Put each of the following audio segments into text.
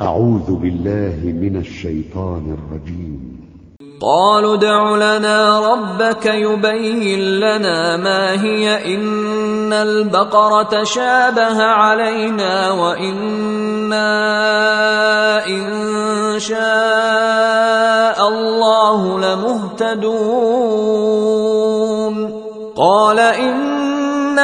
أعوذ بالله من الشيطان الرجيم. قالوا ادع لنا ربك يبين لنا ما هي. إن البقرة تشابه علينا وإنا إن شاء الله لمهتدون. قال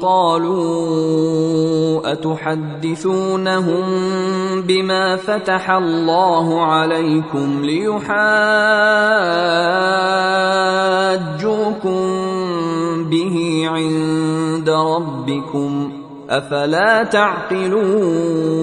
قالوا أتحدثونهم بما فتح الله عليكم ليحاجوكم به عند ربكم أفلا تعقلون